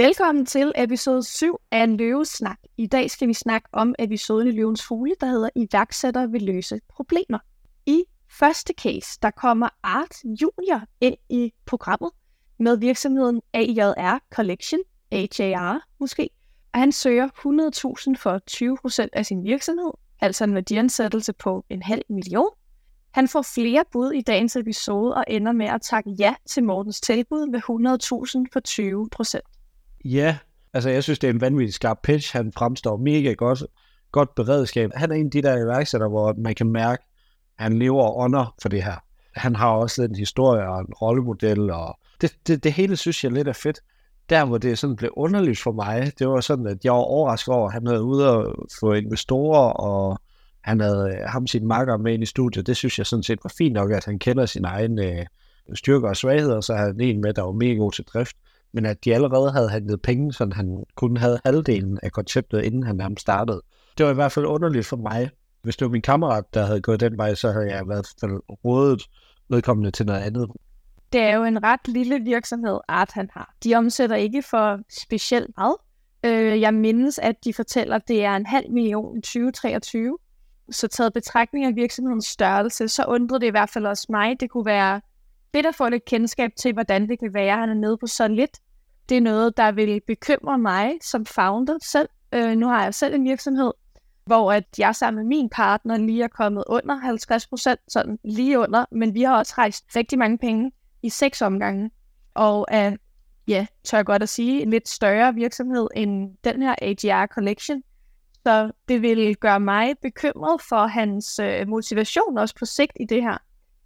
Velkommen til episode 7 af en løvesnak. I dag skal vi snakke om episoden i Løvens Fugle, der hedder iværksætter vil løse problemer. I første case, der kommer Art Junior ind i programmet med virksomheden AJR Collection, AJR måske, og han søger 100.000 for 20% af sin virksomhed, altså en værdiansættelse på en halv million. Han får flere bud i dagens episode og ender med at takke ja til Mortens tilbud med 100.000 for 20%. Ja, altså jeg synes, det er en vanvittig skarp pitch. Han fremstår mega godt, godt beredskab. Han er en af de der iværksætter, hvor man kan mærke, at han lever under for det her. Han har også en historie og en rollemodel, og det, det, det hele synes jeg lidt er fedt. Der, hvor det sådan blev underligt for mig, det var sådan, at jeg var overrasket over, at han havde ude og få investorer, og han havde øh, ham sin makker med ind i studiet. Det synes jeg sådan set var fint nok, at han kender sin egen øh, styrker og svagheder, så han en med, der var mega god til drift men at de allerede havde handlet penge, så han kun havde halvdelen af konceptet, inden han nærmest startede. Det var i hvert fald underligt for mig. Hvis det var min kammerat, der havde gået den vej, så havde jeg i hvert fald rådet vedkommende til noget andet. Det er jo en ret lille virksomhed, Art han har. De omsætter ikke for specielt meget. Øh, jeg mindes, at de fortæller, at det er en halv million i 2023. Så taget betragtning af virksomhedens størrelse, så undrede det i hvert fald også mig. Det kunne være det at få lidt kendskab til, hvordan det kan være, at han er nede på så lidt. Det er noget, der vil bekymre mig som founder selv. Øh, nu har jeg selv en virksomhed, hvor at jeg sammen med min partner lige er kommet under 50 procent, sådan lige under, men vi har også rejst rigtig mange penge i seks omgange, og er, ja, tør jeg godt at sige, en lidt større virksomhed end den her AGR Collection. Så det vil gøre mig bekymret for hans øh, motivation også på sigt i det her.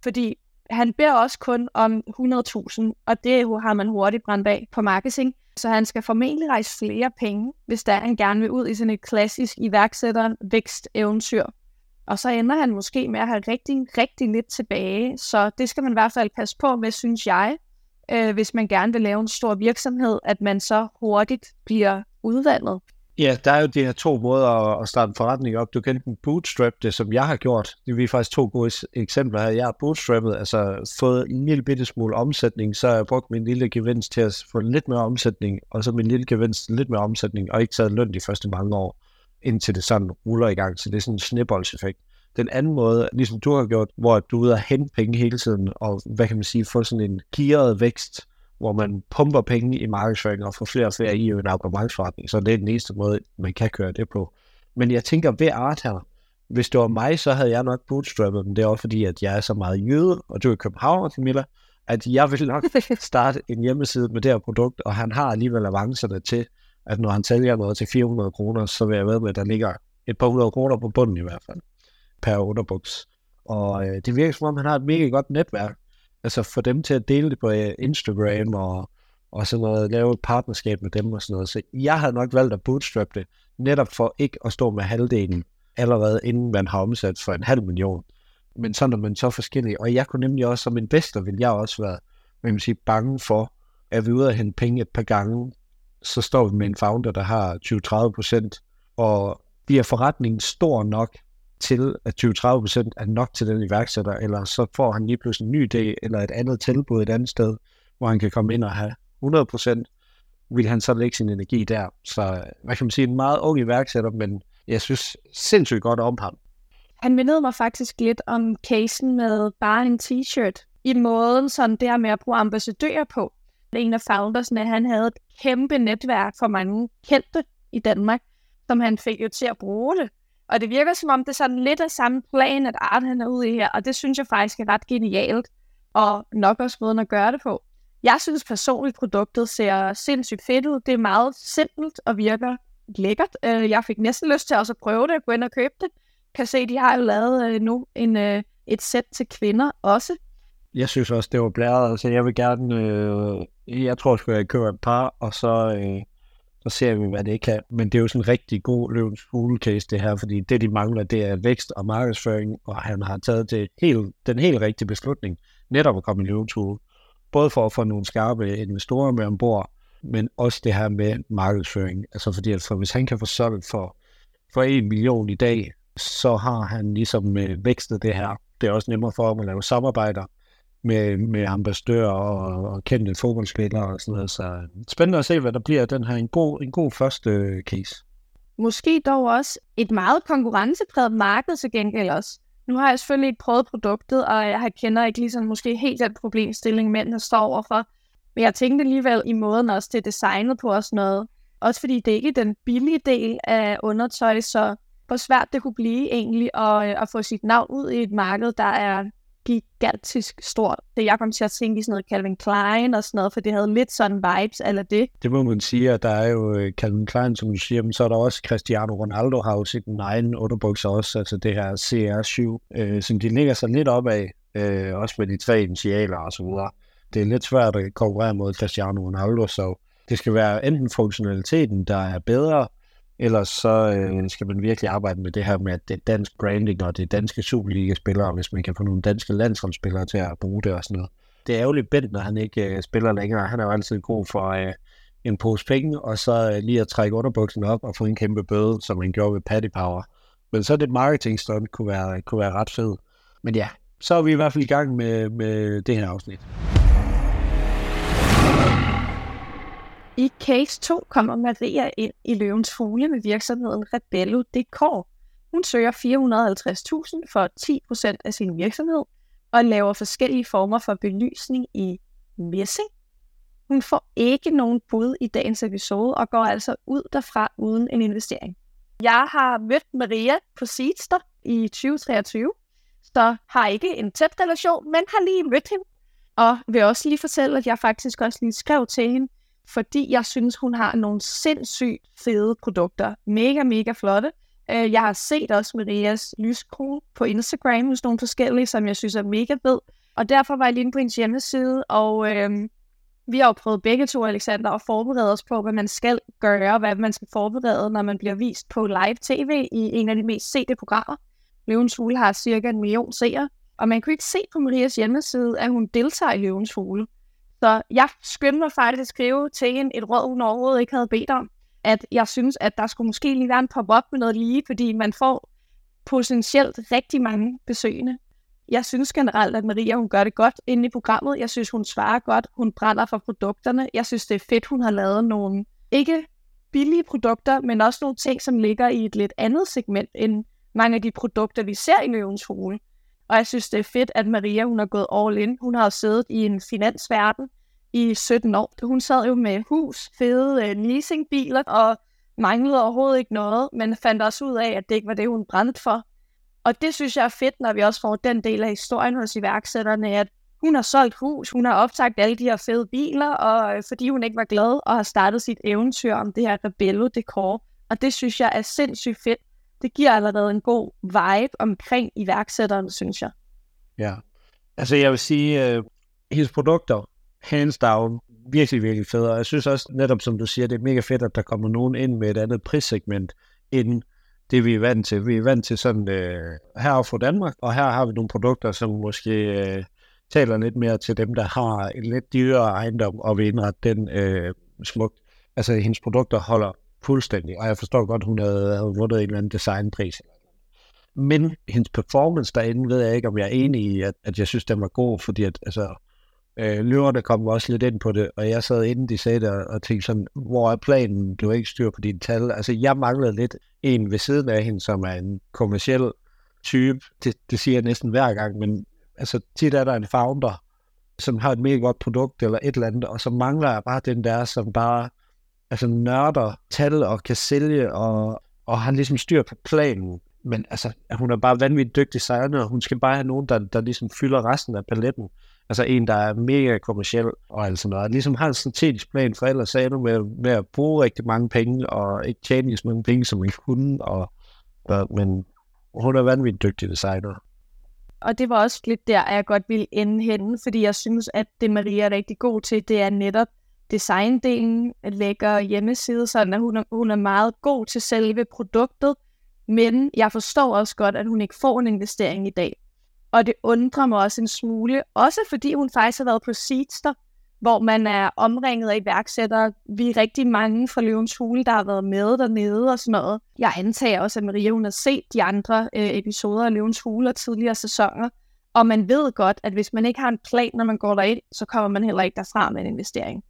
Fordi han beder også kun om 100.000, og det har man hurtigt brændt af på marketing. Så han skal formentlig rejse flere penge, hvis der han gerne vil ud i sådan et klassisk iværksætter vækst-eventyr. Og så ender han måske med at have rigtig, rigtig lidt tilbage. Så det skal man i hvert fald passe på med, synes jeg, øh, hvis man gerne vil lave en stor virksomhed, at man så hurtigt bliver udvandet. Ja, der er jo de her to måder at starte en forretning op. Du kan enten bootstrap det, som jeg har gjort. Det er faktisk to gode eksempler her. Jeg har bootstrappet, altså fået en lille bitte smule omsætning, så har jeg brugt min lille gevinst til at få lidt mere omsætning, og så min lille gevinst lidt mere omsætning, og ikke taget løn de første mange år, indtil det sådan ruller i gang. Så det er sådan en snibboldseffekt. Den anden måde, ligesom du har gjort, hvor du er ude og hente penge hele tiden, og hvad kan man sige, få sådan en gearet vækst, hvor man pumper penge i markedsføring og får flere og flere i en abonnementsforretning. Så det er den eneste måde, man kan køre det på. Men jeg tænker, ved Art her, hvis det var mig, så havde jeg nok bootstrappet, men det er også fordi, at jeg er så meget jøde, og du er i København, Camilla, at jeg vil nok starte en hjemmeside med det her produkt, og han har alligevel avancerne til, at når han sælger noget til 400 kroner, så vil jeg ved med, at der ligger et par hundrede kroner på bunden i hvert fald, per underbuks. Og øh, det virker som om, han har et mega godt netværk, altså få dem til at dele det på øh, Instagram og, og sådan noget, lave et partnerskab med dem og sådan noget. Så jeg havde nok valgt at bootstrap det, netop for ikke at stå med halvdelen allerede inden man har omsat for en halv million. Men sådan er man så forskellig. Og jeg kunne nemlig også, som investor, vil jeg også være hvad man sige, bange for, at vi ude at hente penge et par gange, så står vi med en founder, der har 20-30 procent, og bliver forretningen stor nok, til, at 20-30% er nok til den iværksætter, eller så får han lige pludselig en ny idé, eller et andet tilbud et andet sted, hvor han kan komme ind og have 100%, vil han så lægge sin energi der. Så hvad kan man sige, en meget ung iværksætter, men jeg synes sindssygt godt om ham. Han mindede mig faktisk lidt om casen med bare en t-shirt, i måden sådan der med at bruge ambassadører på. En af foundersne, han havde et kæmpe netværk for mange kendte i Danmark, som han fik jo til at bruge det og det virker som om, det er sådan lidt af samme plan, at Art han er ude i her, og det synes jeg faktisk er ret genialt, og nok også måden at gøre det på. Jeg synes personligt, produktet ser sindssygt fedt ud. Det er meget simpelt og virker lækkert. Øh, jeg fik næsten lyst til også at prøve det at gå ind og købe det. Kan se, de har jo lavet øh, nu en, øh, et sæt til kvinder også. Jeg synes også, det var blæret. Altså, jeg vil gerne... Øh, jeg tror sgu, jeg køber et par, og så... Øh så ser vi, hvad det kan. Men det er jo sådan en rigtig god løvens case, det her, fordi det, de mangler, det er vækst og markedsføring, og han har taget det helt, den helt rigtige beslutning, netop at komme i løvens hule. Både for at få nogle skarpe investorer med ombord, men også det her med markedsføring. Altså fordi, altså, hvis han kan få solgt for, for en million i dag, så har han ligesom øh, vækstet det her. Det er også nemmere for ham at lave samarbejder med, med ambassadører og, og kendte fodboldspillere og sådan noget. Så øh, spændende at se, hvad der bliver den her en god, en god første øh, case. Måske dog også et meget konkurrencepræget marked til gengæld også. Nu har jeg selvfølgelig ikke prøvet produktet, og jeg kender ikke ligesom måske helt den problemstilling, mændene står overfor. Men jeg tænkte alligevel i måden også, det er designet på os noget. Også fordi det ikke er den billige del af undertøj, så hvor svært det kunne blive egentlig at, øh, at få sit navn ud i et marked, der er gigantisk stort. Det jeg kom til at tænke i sådan noget Calvin Klein og sådan noget, for det havde lidt sådan vibes eller det. Det må man sige, at der er jo øh, Calvin Klein, som du siger, men så er der også Cristiano Ronaldo har jo sit egen underbukser også, altså det her CR7, øh, som de ligger sig lidt op af, øh, også med de tre initialer og så videre. Det er lidt svært at konkurrere mod Cristiano Ronaldo, så det skal være enten funktionaliteten, der er bedre, Ellers så øh, skal man virkelig arbejde med det her med, at det er dansk branding og det er danske Superliga-spillere, hvis man kan få nogle danske landsholdsspillere til at bruge det og sådan noget. Det er ærgerligt Bent, når han ikke øh, spiller længere. Han er jo altid god for øh, en pose penge, og så øh, lige at trække underbuksen op og få en kæmpe bøde, som man gjorde ved Paddy Power. Men så det marketing stunt kunne være, kunne være ret fed. Men ja, så er vi i hvert fald i gang med, med det her afsnit. I case 2 kommer Maria ind i løvens fugle med virksomheden Rebello Decor. Hun søger 450.000 for 10% af sin virksomhed og laver forskellige former for belysning i messing. Hun får ikke nogen bud i dagens episode og går altså ud derfra uden en investering. Jeg har mødt Maria på Seedster i 2023, så har ikke en tæt relation, men har lige mødt hende. Og vil også lige fortælle, at jeg faktisk også lige skrev til hende, fordi jeg synes, hun har nogle sindssygt fede produkter. Mega, mega flotte. Øh, jeg har set også Marias lyskrone på Instagram hos nogle forskellige, som jeg synes er mega fed. Og derfor var jeg lige på hendes hjemmeside, og øh, vi har jo prøvet begge to, Alexander, at forberede os på, hvad man skal gøre, hvad man skal forberede, når man bliver vist på live tv i en af de mest sete programmer. Løvens Hule har cirka en million seere, og man kunne ikke se på Marias hjemmeside, at hun deltager i Løvens Hule. Så jeg skyndte mig faktisk at skrive til hende et råd, hun overhovedet ikke havde bedt om, at jeg synes, at der skulle måske lige være en pop-up med noget lige, fordi man får potentielt rigtig mange besøgende. Jeg synes generelt, at Maria hun gør det godt inde i programmet. Jeg synes, hun svarer godt. Hun brænder for produkterne. Jeg synes, det er fedt, hun har lavet nogle ikke billige produkter, men også nogle ting, som ligger i et lidt andet segment end mange af de produkter, vi ser i Løvens Hule. Og jeg synes, det er fedt, at Maria hun har gået all in. Hun har jo siddet i en finansverden i 17 år. Hun sad jo med hus, fede uh, leasingbiler og manglede overhovedet ikke noget, men fandt også ud af, at det ikke var det, hun brændte for. Og det synes jeg er fedt, når vi også får den del af historien hos iværksætterne, at hun har solgt hus, hun har optaget alle de her fede biler, og øh, fordi hun ikke var glad og har startet sit eventyr om det her rebello dekor. Og det synes jeg er sindssygt fedt, det giver allerede en god vibe omkring iværksætteren, synes jeg. Ja, altså jeg vil sige, uh, hendes produkter, hands down, virkelig, virkelig fede. Og jeg synes også, netop som du siger, det er mega fedt, at der kommer nogen ind med et andet prissegment, end det vi er vant til. Vi er vant til sådan øh, her fra Danmark, og her har vi nogle produkter, som måske øh, taler lidt mere til dem, der har en lidt dyrere ejendom, og vil indrette den øh, smukt. Altså hendes produkter holder fuldstændig, og jeg forstår godt, hun havde, havde vundet en eller anden designpris. Men hendes performance derinde, ved jeg ikke, om jeg er enig i, at, at jeg synes, den var god, fordi at, altså, øh, løverne kom også lidt ind på det, og jeg sad inden de sagde det, og tænkte sådan, hvor er planen? Du har ikke styr på dine tal. Altså, jeg manglede lidt en ved siden af hende, som er en kommersiel type. Det, det siger jeg næsten hver gang, men altså, tit er der en founder, som har et mega godt produkt eller et eller andet, og så mangler jeg bare den der, som bare altså nørder tal og kan sælge, og, og han ligesom styr på planen. Men altså, hun er bare vanvittigt dygtig designer, og hun skal bare have nogen, der, der ligesom fylder resten af paletten. Altså en, der er mega kommersiel og alt sådan noget. Ligesom har en strategisk plan, for ellers er du med, med at bruge rigtig mange penge, og ikke tjene så mange penge, som man kunne. Og, og, men hun er vanvittigt dygtig designer. Og det var også lidt der, jeg godt ville ende henne, fordi jeg synes, at det Maria er rigtig god til, det er netop designdelen, lægger hjemmeside, sådan at hun er, hun er meget god til selve produktet, men jeg forstår også godt, at hun ikke får en investering i dag. Og det undrer mig også en smule, også fordi hun faktisk har været på Seedster, hvor man er omringet af iværksættere. Vi er rigtig mange fra Løvens Hule, der har været med dernede og sådan noget. Jeg antager også, at Maria hun har set de andre øh, episoder af Løvens Hule og tidligere sæsoner, Og man ved godt, at hvis man ikke har en plan, når man går derind, så kommer man heller ikke derfra med en investering.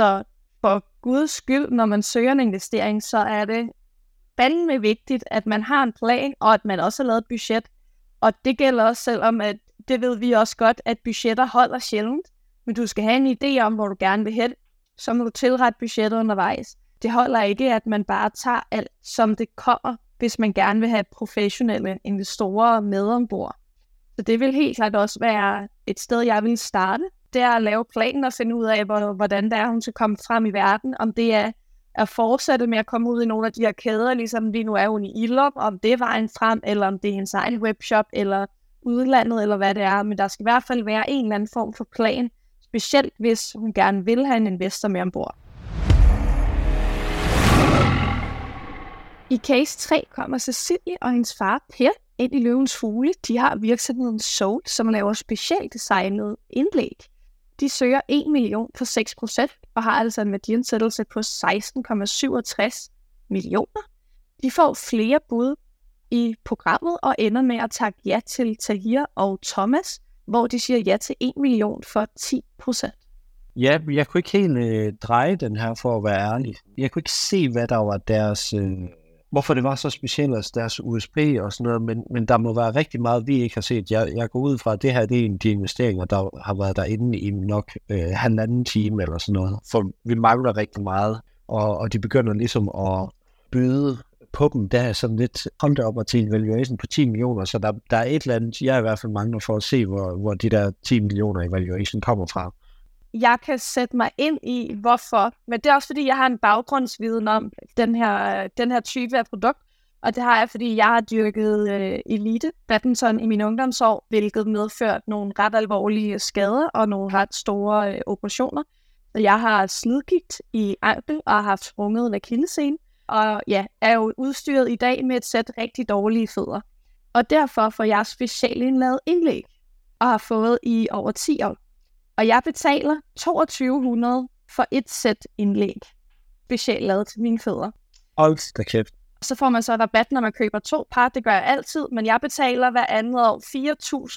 Så for guds skyld, når man søger en investering, så er det fandme vigtigt, at man har en plan, og at man også har lavet et budget. Og det gælder også selvom, at det ved vi også godt, at budgetter holder sjældent. Men du skal have en idé om, hvor du gerne vil hen. Så må du tilrette budgettet undervejs. Det holder ikke, at man bare tager alt, som det kommer, hvis man gerne vil have professionelle investorer med ombord. Så det vil helt klart også være et sted, jeg vil starte. Det er at lave planen og finde ud af, hvordan det er, hun skal komme frem i verden. Om det er at fortsætte med at komme ud i nogle af de her kæder, ligesom lige nu er hun i Ilop, om det er vejen frem, eller om det er hendes egen webshop, eller udlandet, eller hvad det er. Men der skal i hvert fald være en eller anden form for plan, specielt hvis hun gerne vil have en investor med ombord. I case 3 kommer Cecilie og hendes far Per ind i Løvens Fugle. De har virksomheden Soul, som laver specialdesignet indlæg. De søger 1 million for 6 procent og har altså en værdiansættelse på 16,67 millioner. De får flere bud i programmet og ender med at takke ja til Tahir og Thomas, hvor de siger ja til 1 million for 10 procent. Ja, jeg kunne ikke helt øh, dreje den her for at være ærlig. Jeg kunne ikke se, hvad der var deres øh, hvorfor det var så specielt, altså deres USB og sådan noget, men, men der må være rigtig meget, vi ikke har set. Jeg, jeg går ud fra, at det her det er en af de investeringer, der har været derinde i nok øh, halvanden time eller sådan noget, for vi mangler rigtig meget, og, og de begynder ligesom at byde på dem, der er sådan lidt, hold op og til en valuation på 10 millioner, så der, der er et eller andet, jeg i hvert fald mangler for at se, hvor, hvor de der 10 millioner i valuation kommer fra jeg kan sætte mig ind i, hvorfor. Men det er også, fordi jeg har en baggrundsviden om den her, den her type af produkt. Og det har jeg, fordi jeg har dyrket øh, elite badminton i min ungdomsår, hvilket medført nogle ret alvorlige skader og nogle ret store øh, operationer. Så jeg har slidgigt i ankel og har haft sprunget en akillescene. Og ja, er jo udstyret i dag med et sæt rigtig dårlige fødder. Og derfor får jeg specialindlaget indlæg, og har fået i over 10 år. Og jeg betaler 2200 for et sæt indlæg, specielt lavet til mine fødder. Hold da kæft. Så får man så rabat, når man køber to par. Det gør jeg altid, men jeg betaler hver andet år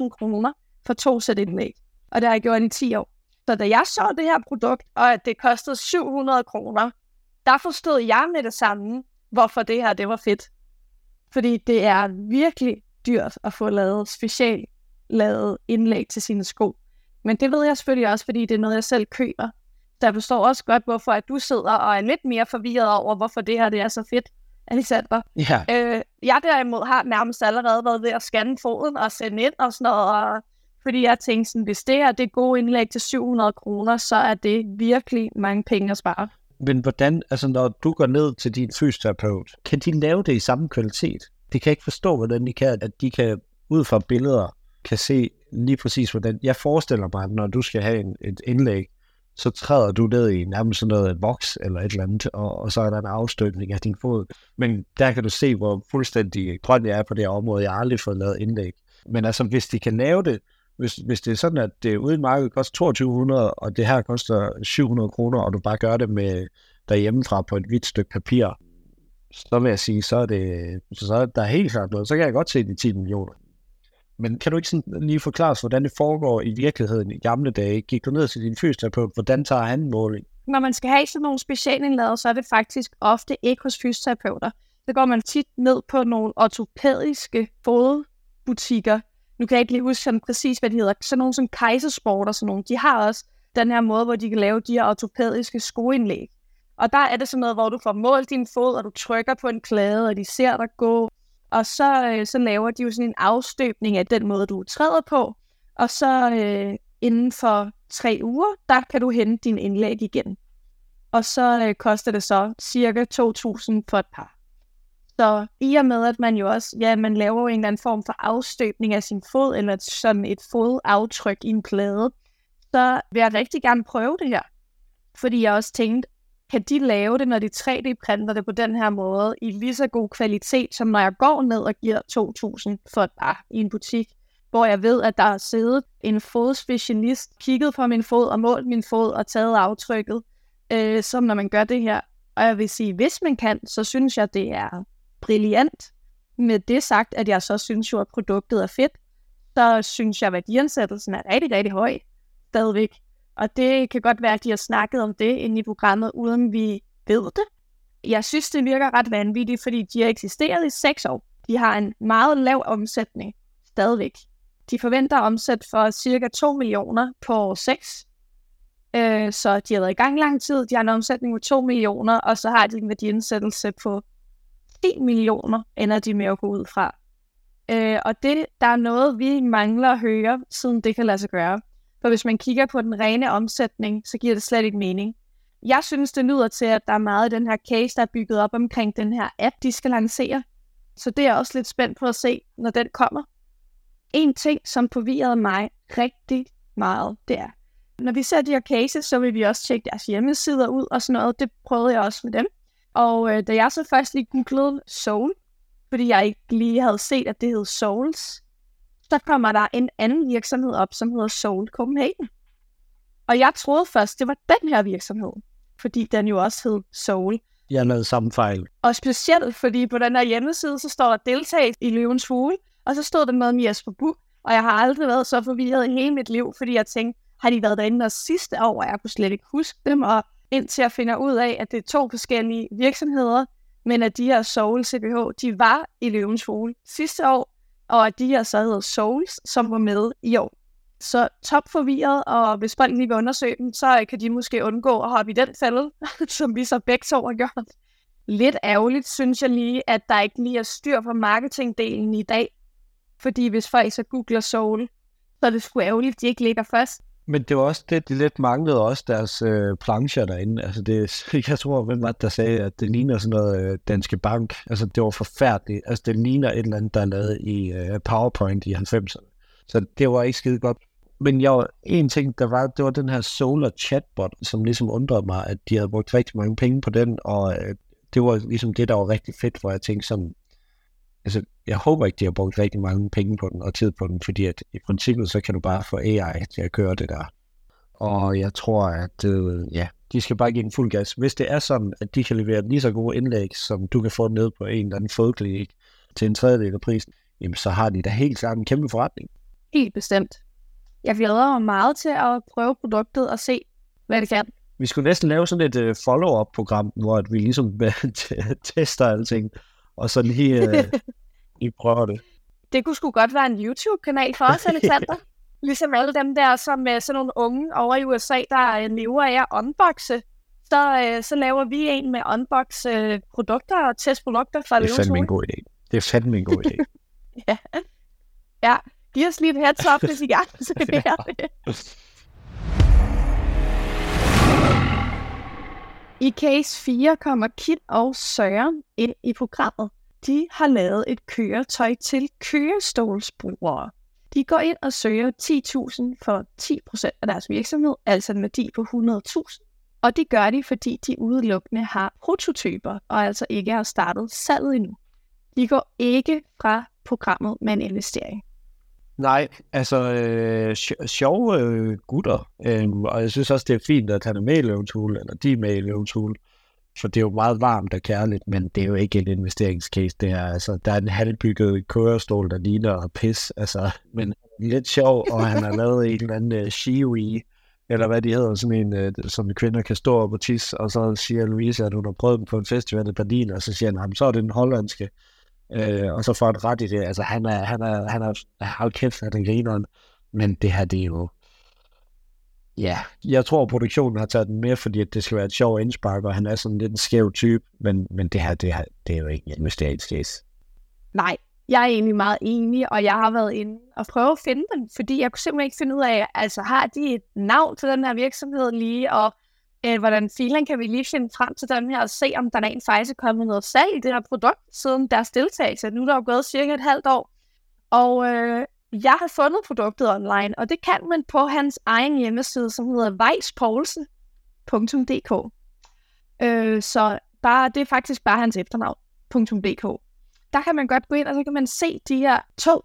4.000 kroner for to sæt indlæg. Og det har jeg gjort i 10 år. Så da jeg så det her produkt, og at det kostede 700 kroner, der forstod jeg med det samme, hvorfor det her det var fedt. Fordi det er virkelig dyrt at få lavet specielt lavet indlæg til sine sko. Men det ved jeg selvfølgelig også, fordi det er noget, jeg selv køber. Så jeg forstår også godt, hvorfor at du sidder og er lidt mere forvirret over, hvorfor det her det er så fedt, Alisander. Ja. Øh, jeg derimod har nærmest allerede været ved at scanne foden og sende ind og sådan noget, og fordi jeg tænkte sådan, hvis det her det er gode indlæg til 700 kroner, så er det virkelig mange penge at spare. Men hvordan, altså når du går ned til din fysioterapeut, kan de lave det i samme kvalitet? De kan ikke forstå, hvordan de kan, at de kan ud fra billeder kan se lige præcis, hvordan jeg forestiller mig, at når du skal have en, et indlæg, så træder du ned i nærmest sådan noget voks eller et eller andet, og, og så er der en afstøbning af din fod. Men der kan du se, hvor fuldstændig grøn jeg er på det her område. Jeg har aldrig fået lavet indlæg. Men altså, hvis de kan lave det, hvis, hvis det er sådan, at det uden markedet koster 2200, og det her koster 700 kroner, og du bare gør det med derhjemmefra på et hvidt stykke papir, så vil jeg sige, så er det, så er der helt klart noget. Så kan jeg godt se de 10 millioner. Men kan du ikke sådan lige forklare os, hvordan det foregår i virkeligheden i gamle dage? Gik du ned til din fysioterapeut, hvordan tager han måling? Når man skal have sådan nogle specialindlader, så er det faktisk ofte ikke hos fysioterapeuter. Så går man tit ned på nogle ortopædiske fodbutikker. Nu kan jeg ikke lige huske sådan præcis, hvad de hedder. Sådan nogle som Kaisersport og sådan nogle. De har også den her måde, hvor de kan lave de her ortopædiske skoindlæg. Og der er det sådan noget, hvor du får målt din fod, og du trykker på en klade, og de ser dig gå. Og så, øh, så laver de jo sådan en afstøbning af den måde, du træder på. Og så øh, inden for tre uger, der kan du hente din indlæg igen. Og så øh, koster det så cirka 2.000 for et par. Så i og med, at man jo også, ja, man laver jo en eller anden form for afstøbning af sin fod, eller sådan et fodaftryk i en plade, så vil jeg rigtig gerne prøve det her. Fordi jeg også tænkte, kan de lave det, når de 3D-printer det på den her måde, i lige så god kvalitet, som når jeg går ned og giver 2.000 for et par i en butik, hvor jeg ved, at der har siddet en fodspecialist, kigget på min fod og målt min fod og taget aftrykket, øh, som når man gør det her. Og jeg vil sige, hvis man kan, så synes jeg, det er brilliant. Med det sagt, at jeg så synes jo, at produktet er fedt, så synes jeg, at værdiansættelsen er rigtig, rigtig høj stadigvæk. Og det kan godt være, at de har snakket om det inde i programmet, uden vi ved det. Jeg synes, det virker ret vanvittigt, fordi de har eksisteret i seks år. De har en meget lav omsætning stadigvæk. De forventer omsæt for cirka 2 millioner på år 6. Øh, så de har været i gang lang tid. De har en omsætning på 2 millioner, og så har de en værdiansættelse på 10 millioner, ender de med at gå ud fra. Øh, og det, der er noget, vi mangler at høre, siden det kan lade sig gøre. For hvis man kigger på den rene omsætning, så giver det slet ikke mening. Jeg synes, det lyder til, at der er meget af den her case, der er bygget op omkring den her app, de skal lancere. Så det er jeg også lidt spændt på at se, når den kommer. En ting, som forvirrede mig rigtig meget, det er, når vi ser de her cases, så vil vi også tjekke deres hjemmesider ud og sådan noget. Det prøvede jeg også med dem. Og øh, da jeg så først lige googlede Soul, fordi jeg ikke lige havde set, at det hed Souls, så kommer der en anden virksomhed op, som hedder Soul Copenhagen. Og jeg troede først, det var den her virksomhed, fordi den jo også hed Soul. Jeg lavede samme fejl. Og specielt, fordi på den her hjemmeside, så står der deltag i Løvens Hule, og så stod der noget med Jesper Buch, og jeg har aldrig været så forvirret i hele mit liv, fordi jeg tænkte, har de været derinde der sidste år, og jeg kunne slet ikke huske dem, og indtil jeg finder ud af, at det er to forskellige virksomheder, men at de her Soul CBH, de var i Løvens Hule sidste år, og at de her så hedder Souls, som var med i år. Så top forvirret, og hvis folk lige vil undersøge dem, så kan de måske undgå at hoppe i den fælde, som vi så begge to har gjort. Lidt ærgerligt, synes jeg lige, at der ikke lige er styr på marketingdelen i dag. Fordi hvis folk så googler Soul, så er det sgu ærgerligt, at de ikke ligger først. Men det var også det, de lidt manglede også deres øh, plancher derinde. Altså det, jeg tror, hvem var det, der sagde, at det ligner sådan noget øh, Danske Bank. Altså det var forfærdeligt. Altså det ligner et eller andet, der er lavet i øh, PowerPoint i 90'erne. Så det var ikke skide godt. Men jeg, en ting, der var, det var den her Solar Chatbot, som ligesom undrede mig, at de havde brugt rigtig mange penge på den, og øh, det var ligesom det, der var rigtig fedt, hvor jeg tænkte sådan, altså, jeg håber ikke, de har brugt rigtig mange penge på den og tid på den, fordi at i princippet, så kan du bare få AI til at køre det der. Og jeg tror, at øh, ja, de skal bare give en fuld gas. Hvis det er sådan, at de kan levere lige så gode indlæg, som du kan få ned på en eller anden fodklinik til en tredjedel af prisen, jamen så har de da helt klart en kæmpe forretning. Helt bestemt. Jeg glæder mig meget til at prøve produktet og se, hvad det kan. Vi skulle næsten lave sådan et uh, follow-up-program, hvor vi ligesom tester alting, og så lige, uh, lige prøver det. Det kunne sgu godt være en YouTube-kanal for os, Alexander. ligesom alle dem der, som er sådan nogle unge over i USA, der uh, lever af at unboxe. Så, uh, så laver vi en med unbox uh, produkter og testprodukter fra Det er fandme en god idé. Det er fandme en god idé. ja. ja, giv os lige et heads up, hvis I gerne vil det I case 4 kommer Kit og Søren ind i programmet. De har lavet et køretøj til kørestolsbrugere. De går ind og søger 10.000 for 10% af deres virksomhed, altså en værdi på 100.000. Og det gør de, fordi de udelukkende har prototyper, og altså ikke har startet salget endnu. De går ikke fra programmet med en investering. Nej, altså øh, sjove øh, gutter, øh, og jeg synes også, det er fint, at han er med i Løventul, eller de er med i Løventul, for det er jo meget varmt og kærligt, men det er jo ikke en investeringscase, det her. altså, der er en halvbygget kørestol, der ligner pis, altså, men lidt sjov, og han har lavet en eller anden øh, uh, shiwi, eller hvad de hedder, sådan en, uh, som kvinder kan stå op og tisse, og så siger Louise, at hun har prøvet dem på en festival i Berlin, og så siger han, så er det den hollandske, Øh, og så får han ret i det. Altså, han er, han er, han er, hold kæft, han er grineren. Men det her, det er jo... Ja, jeg tror, produktionen har taget den med, fordi at det skal være et sjovt indspark, og han er sådan lidt en skæv type, men, men det her, det her, det er jo ikke en investeringscase. Nej, jeg er egentlig meget enig, og jeg har været inde og prøve at finde den, fordi jeg kunne simpelthen ikke finde ud af, altså har de et navn til den her virksomhed lige, og øh, hvordan filen kan vi lige finde frem til den her og se, om der rent faktisk er kommet noget salg i det her produkt siden deres deltagelse. Nu er der jo gået cirka et halvt år. Og øh, jeg har fundet produktet online, og det kan man på hans egen hjemmeside, som hedder weispoulsen.dk. Øh, så bare, det er faktisk bare hans efternavn.dk. Der kan man godt gå ind, og så kan man se de her to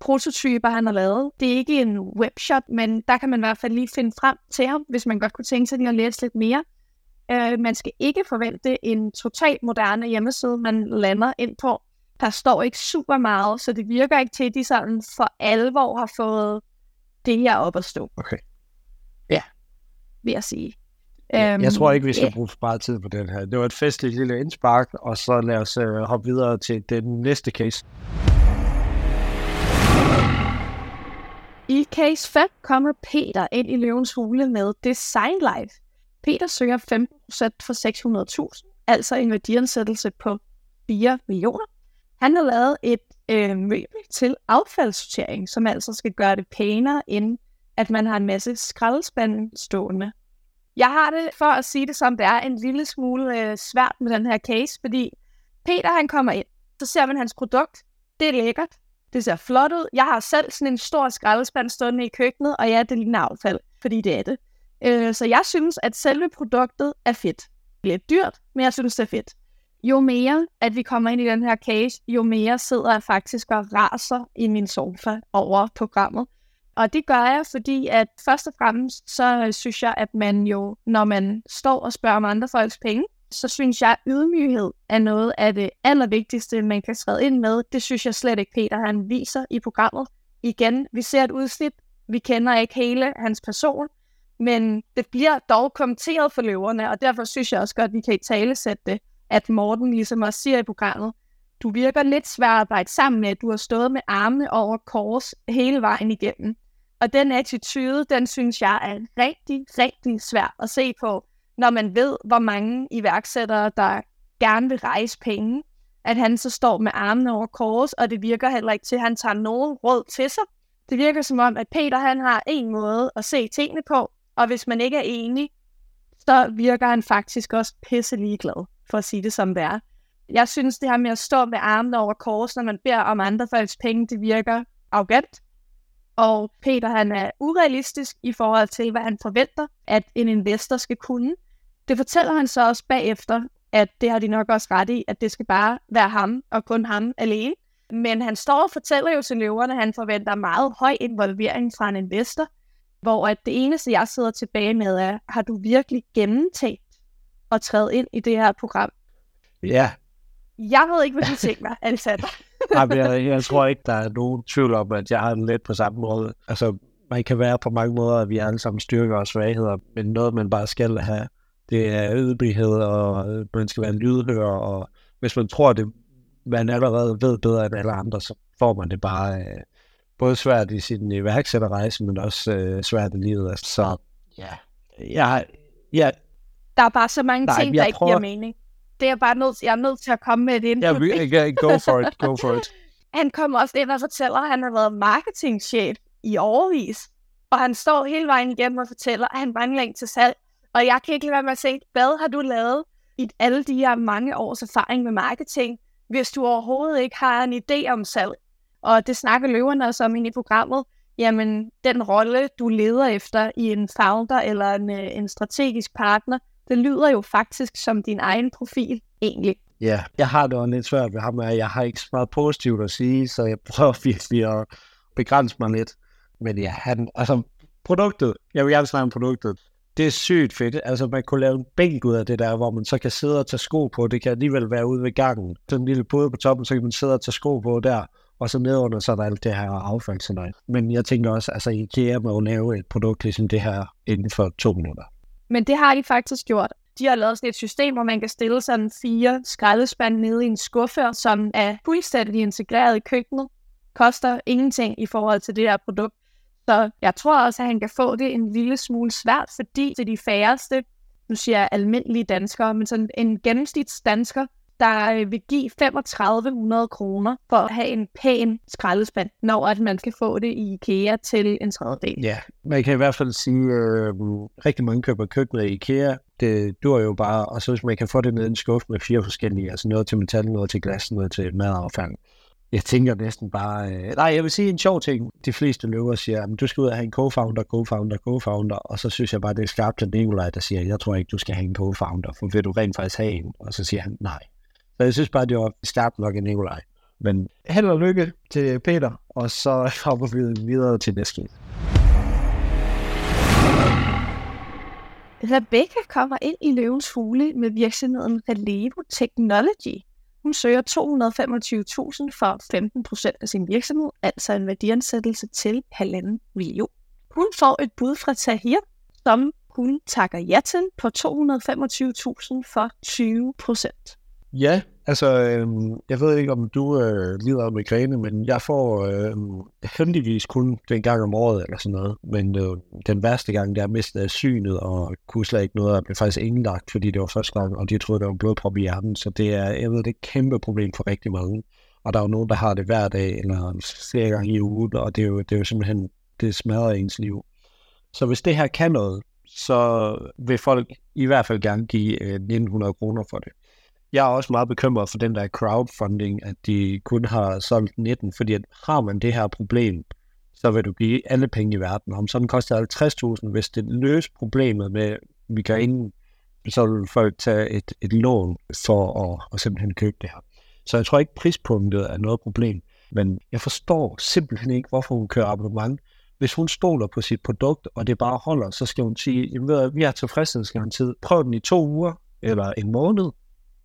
prototyper, han har lavet. Det er ikke en webshop, men der kan man i hvert fald lige finde frem til ham, hvis man godt kunne tænke sig at læse lidt mere. Uh, man skal ikke forvente en totalt moderne hjemmeside, man lander ind på. Der står ikke super meget, så det virker ikke til, at de sådan for alvor har fået det her op at stå. Okay. Ja. Vil jeg sige. Ja, jeg tror ikke, vi skal yeah. bruge for meget tid på den her. Det var et festligt lille indspark, og så lad os uh, hoppe videre til den næste case. I case 5 kommer Peter ind i løvens hule med Design Life. Peter søger 15% for 600.000, altså en værdiansættelse på 4 millioner. Han har lavet et øh, møbel til affaldssortering, som altså skal gøre det pænere, end at man har en masse skraldespande stående. Jeg har det, for at sige det som det er, en lille smule øh, svært med den her case, fordi Peter han kommer ind, så ser man hans produkt, det er lækkert, det ser flot ud. Jeg har selv sådan en stor skraldespand stående i køkkenet, og ja, det ligner affald, fordi det er det. Øh, så jeg synes, at selve produktet er fedt. Det er lidt dyrt, men jeg synes, det er fedt. Jo mere, at vi kommer ind i den her case, jo mere sidder jeg faktisk og raser i min sofa over programmet. Og det gør jeg, fordi at først og fremmest, så synes jeg, at man jo, når man står og spørger om andre folks penge, så synes jeg, at ydmyghed er noget af det allervigtigste, man kan træde ind med. Det synes jeg slet ikke, Peter han viser i programmet. Igen, vi ser et udsnit, vi kender ikke hele hans person, men det bliver dog kommenteret for løverne, og derfor synes jeg også godt, at vi kan i tale sætte det, at Morten ligesom også siger i programmet, du virker lidt svær at arbejde sammen med, du har stået med armene over kors hele vejen igennem. Og den attitude, den synes jeg er rigtig, rigtig svær at se på, når man ved, hvor mange iværksættere, der gerne vil rejse penge, at han så står med armene over kors, og det virker heller ikke til, at han tager nogen råd til sig. Det virker som om, at Peter han har en måde at se tingene på, og hvis man ikke er enig, så virker han faktisk også pisse ligeglad, for at sige det som det er. Jeg synes, det her med at stå med armene over kors, når man beder om andre folks penge, det virker arrogant. Og Peter han er urealistisk i forhold til, hvad han forventer, at en investor skal kunne. Det fortæller han så også bagefter, at det har de nok også ret i, at det skal bare være ham og kun ham alene. Men han står og fortæller jo til løverne, at han forventer meget høj involvering fra en investor, hvor at det eneste, jeg sidder tilbage med, er, har du virkelig gennemtænkt at træde ind i det her program? Ja. Jeg ved ikke, hvad du tænker, Alexander. Nej, men jeg, jeg tror ikke, der er nogen tvivl om, at jeg har den lidt på samme måde. Altså, man kan være på mange måder, at vi alle sammen styrker og svagheder, men noget, man bare skal have, det er ydmyghed, og man skal være lydhør, og hvis man tror, det man allerede ved bedre end alle andre, så får man det bare øh, både svært i sin iværksætterrejse, men også øh, svært i livet. Altså, så ja, jeg, jeg, Der er bare så mange Nej, ting, jeg der ikke prøver- giver mening. Det er bare nødt, jeg er nødt til at komme med et input. jeg, go for it, go for it. Han kommer også ind og fortæller, at han har været marketingchef i overvis. Og han står hele vejen igennem og fortæller, at han mangler en til salg. Og jeg kan ikke lade være med at se, hvad har du lavet i alle de her mange års erfaring med marketing, hvis du overhovedet ikke har en idé om salg. Og det snakker løverne også om ind i programmet. Jamen, den rolle, du leder efter i en founder eller en, øh, en strategisk partner, det lyder jo faktisk som din egen profil, egentlig. Ja, jeg har det også lidt svært ved ham, at jeg har ikke så meget positivt at sige, så jeg prøver virkelig at begrænse mig lidt. Men ja, han, altså produktet, jeg vil gerne snakke om produktet, det er sygt fedt. Altså man kunne lave en bænk ud af det der, hvor man så kan sidde og tage sko på. Det kan alligevel være ude ved gangen. Sådan en lille pude på toppen, så kan man sidde og tage sko på der. Og så nedenunder, så er der alt det her affald. Men jeg tænker også, altså IKEA må jo lave et produkt ligesom det her inden for to minutter. Men det har de faktisk gjort. De har lavet sådan et system, hvor man kan stille sådan fire skraldespande nede i en skuffe, som er fuldstændig integreret i køkkenet. Koster ingenting i forhold til det her produkt. Så jeg tror også, at han kan få det en lille smule svært, fordi det er de færreste, nu siger jeg almindelige danskere, men sådan en gennemsnitsdansker, der øh, vil give 3500 kroner for at have en pæn skraldespand, når at man skal få det i IKEA til en tredjedel. Ja, man kan i hvert fald sige, at øh, rigtig mange køber køkkenet i IKEA. Det dur jo bare, og så hvis man kan få det ned i en skuffe med fire forskellige, altså noget til metal, noget til glas, noget til madaffald. Jeg tænker næsten bare, øh, nej, jeg vil sige en sjov ting. De fleste løver siger, at du skal ud og have en co-founder, co-founder, co-founder, og så synes jeg bare, det er skarpt til Nikolaj, der siger, jeg tror ikke, du skal have en co-founder, for vil du rent faktisk have en? Og så siger han, nej. Så jeg synes bare, det var skarpt nok af Nikolaj. Men held og lykke til Peter, og så hopper vi videre til næste. Rebecca kommer ind i løvens hule med virksomheden Relevo Technology. Hun søger 225.000 for 15 procent af sin virksomhed, altså en værdiansættelse til halvanden million. Hun får et bud fra Tahir, som hun takker ja til på 225.000 for 20 procent. Ja, altså, øh, jeg ved ikke, om du øh, lider af migræne, men jeg får øh, heldigvis kun den gang om året eller sådan noget. Men øh, den værste gang, der mistede synet og kunne slet ikke noget, og blev faktisk indlagt, fordi det var første gang, og de troede, det var blodprop i hjernen. Så det er, jeg ved, det er et kæmpe problem for rigtig mange. Og der er jo nogen, der har det hver dag, eller flere gange i ugen, og det er jo, det er jo simpelthen, det smadrer ens liv. Så hvis det her kan noget, så vil folk i hvert fald gerne give øh, 1900 kroner for det. Jeg er også meget bekymret for den der crowdfunding, at de kun har solgt 19, fordi at har man det her problem, så vil du give alle penge i verden. Om sådan koster 50.000, hvis det løser problemet med vi kan ind, så vil folk tage et, et lån for at, at simpelthen købe det her. Så jeg tror ikke, prispunktet er noget problem. Men jeg forstår simpelthen ikke, hvorfor hun kører abonnement. Hvis hun stoler på sit produkt, og det bare holder, så skal hun sige, jamen ved, vi har tilfredshedsgaranti. Prøv den i to uger, eller en måned,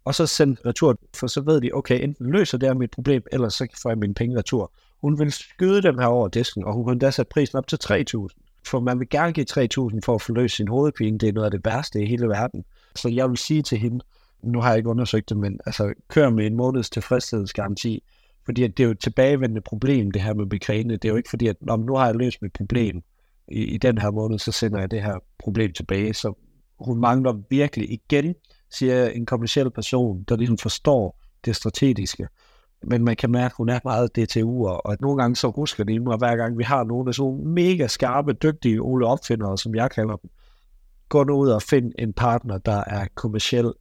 og så sende retur, for så ved de, okay, enten løser det her mit problem, eller så får jeg mine penge retur. Hun vil skyde dem her over disken, og hun kunne da sætte prisen op til 3.000. For man vil gerne give 3.000 for at forløse sin hovedpine. Det er noget af det værste i hele verden. Så jeg vil sige til hende, nu har jeg ikke undersøgt det, men altså, kør med en måneds tilfredshedsgaranti. Fordi det er jo et tilbagevendende problem, det her med migræne. Det er jo ikke fordi, at nu har jeg løst mit problem i, i den her måned, så sender jeg det her problem tilbage. Så hun mangler virkelig igen siger en kommersiel person, der ligesom forstår det strategiske. Men man kan mærke, at hun er meget DTU'er, og nogle gange så husker de mig, hver gang vi har nogle af sådan mega skarpe, dygtige Ole opfindere, som jeg kalder dem, gå nu ud og find en partner, der er kommersiel.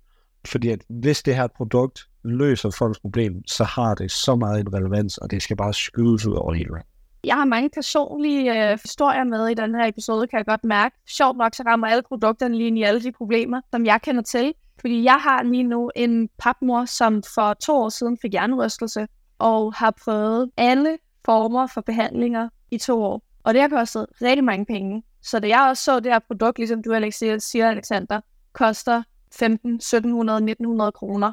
Fordi at hvis det her produkt løser folks problem, så har det så meget en relevans, og det skal bare skydes ud over hele jeg har mange personlige øh, historier med i den her episode, kan jeg godt mærke. Sjovt nok, så rammer alle produkterne lige ind i alle de problemer, som jeg kender til. Fordi jeg har lige nu en papmor, som for to år siden fik hjernerystelse, og har prøvet alle former for behandlinger i to år. Og det har kostet rigtig mange penge. Så da jeg også så det her produkt, ligesom du Alexander, siger, Alexander, koster 15, 1700, 1900 kroner,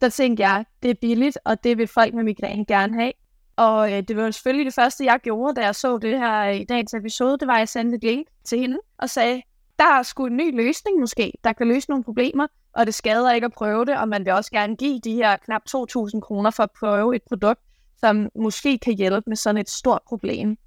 der tænkte jeg, det er billigt, og det vil folk med migræne gerne have. Og øh, det var selvfølgelig det første, jeg gjorde, da jeg så det her øh, i dagens episode, det var, at jeg sendte et link til hende og sagde, der er sgu en ny løsning måske, der kan løse nogle problemer, og det skader ikke at prøve det, og man vil også gerne give de her knap 2.000 kroner for at prøve et produkt, som måske kan hjælpe med sådan et stort problem.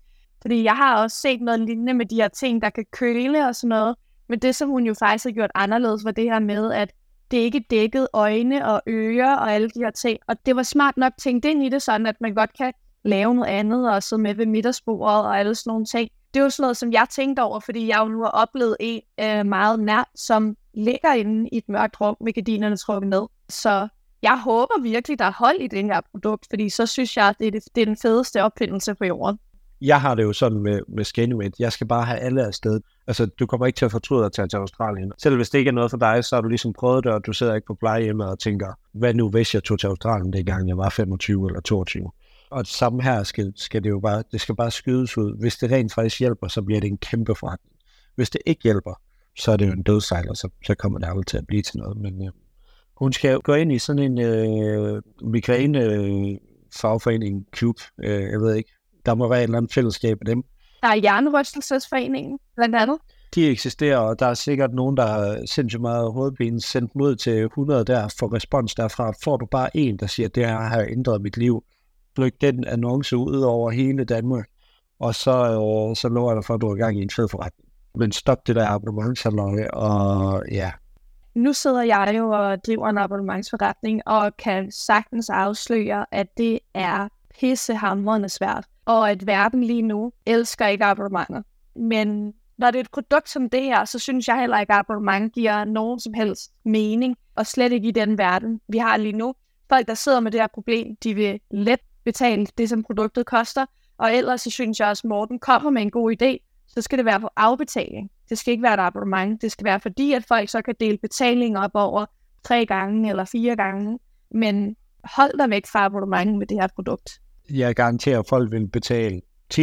Fordi jeg har også set noget lignende med de her ting, der kan køle og sådan noget, men det, som hun jo faktisk har gjort anderledes, var det her med, at det ikke dækkede øjne og ører og alle de her ting. Og det var smart nok tænkt ind i det, sådan at man godt kan lave noget andet og sidde med ved middagsbordet og alle sådan nogle ting. Det var sådan noget, som jeg tænkte over, fordi jeg jo nu har oplevet en øh, meget nær, som ligger inde i et mørkt rum med gardinerne trukket ned. Så jeg håber virkelig, der er hold i det her produkt, fordi så synes jeg, det er, det, det er den fedeste opfindelse på jorden. Jeg har det jo sådan med, med Scanimate. Jeg skal bare have alle afsted. Altså, du kommer ikke til at fortryde at tage til Australien. Selv hvis det ikke er noget for dig, så har du ligesom prøvet det, og du sidder ikke på plejehjemmet og tænker, hvad nu hvis jeg tog til Australien dengang jeg var 25 eller 22? Og det samme her skal, skal det jo bare, det skal bare skydes ud. Hvis det rent faktisk hjælper, så bliver det en kæmpe forretning. Hvis det ikke hjælper, så er det jo en dødsejler, så, så kommer det aldrig til at blive til noget. Men øh, hun skal gå ind i sådan en øh, migræne øh, fagforening, klub, øh, jeg ved ikke. Der må være et eller andet fællesskab af dem. Der er Hjernerystelsesforeningen, blandt andet. De eksisterer, og der er sikkert nogen, der har sindssygt meget hovedpine sendt mod til 100 der for respons derfra. Får du bare en, der siger, at det her har ændret mit liv, lægge den annonce ud over hele Danmark, og så, øh, så lover jeg dig for, at du er i gang i en fed forretning. Men stop det der abonnementsaløje, og ja. Nu sidder jeg jo og driver en abonnementsforretning, og kan sagtens afsløre, at det er pissehamrende svært, og at verden lige nu elsker ikke abonnementer. Men når det er et produkt som det her, så synes jeg heller ikke, at abonnement giver nogen som helst mening, og slet ikke i den verden, vi har lige nu. Folk, der sidder med det her problem, de vil let betale det, som produktet koster. Og ellers så synes jeg også, at Morten kommer med en god idé, så skal det være på afbetaling. Det skal ikke være et abonnement. Det skal være fordi, at folk så kan dele betalinger op over tre gange eller fire gange. Men hold dig væk fra abonnement med det her produkt. Jeg garanterer, at folk vil betale 10.000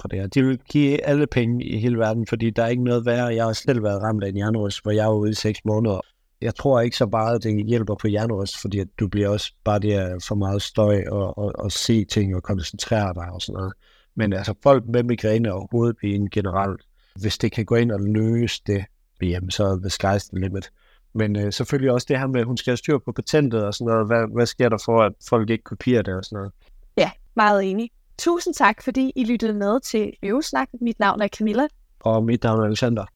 for det her. De vil give alle penge i hele verden, fordi der er ikke noget værre. Jeg har selv været ramt af en hjernerys, hvor jeg var ude i seks måneder. jeg tror ikke så meget, det hjælper på hjernerøst, fordi at du bliver også bare der for meget støj og, og, og se ting og koncentrere dig og sådan noget. Men altså folk med migræne og hovedpine generelt, hvis det kan gå ind og løse det, jamen så er the sky's the limit. Men øh, selvfølgelig også det her med, at hun skal have styr på patentet og sådan noget. Hvad, hvad sker der for, at folk ikke kopierer det og sådan noget? Ja, meget enig. Tusind tak, fordi I lyttede med til Øvesnak. Mit navn er Camilla. Og mit navn er Alexander.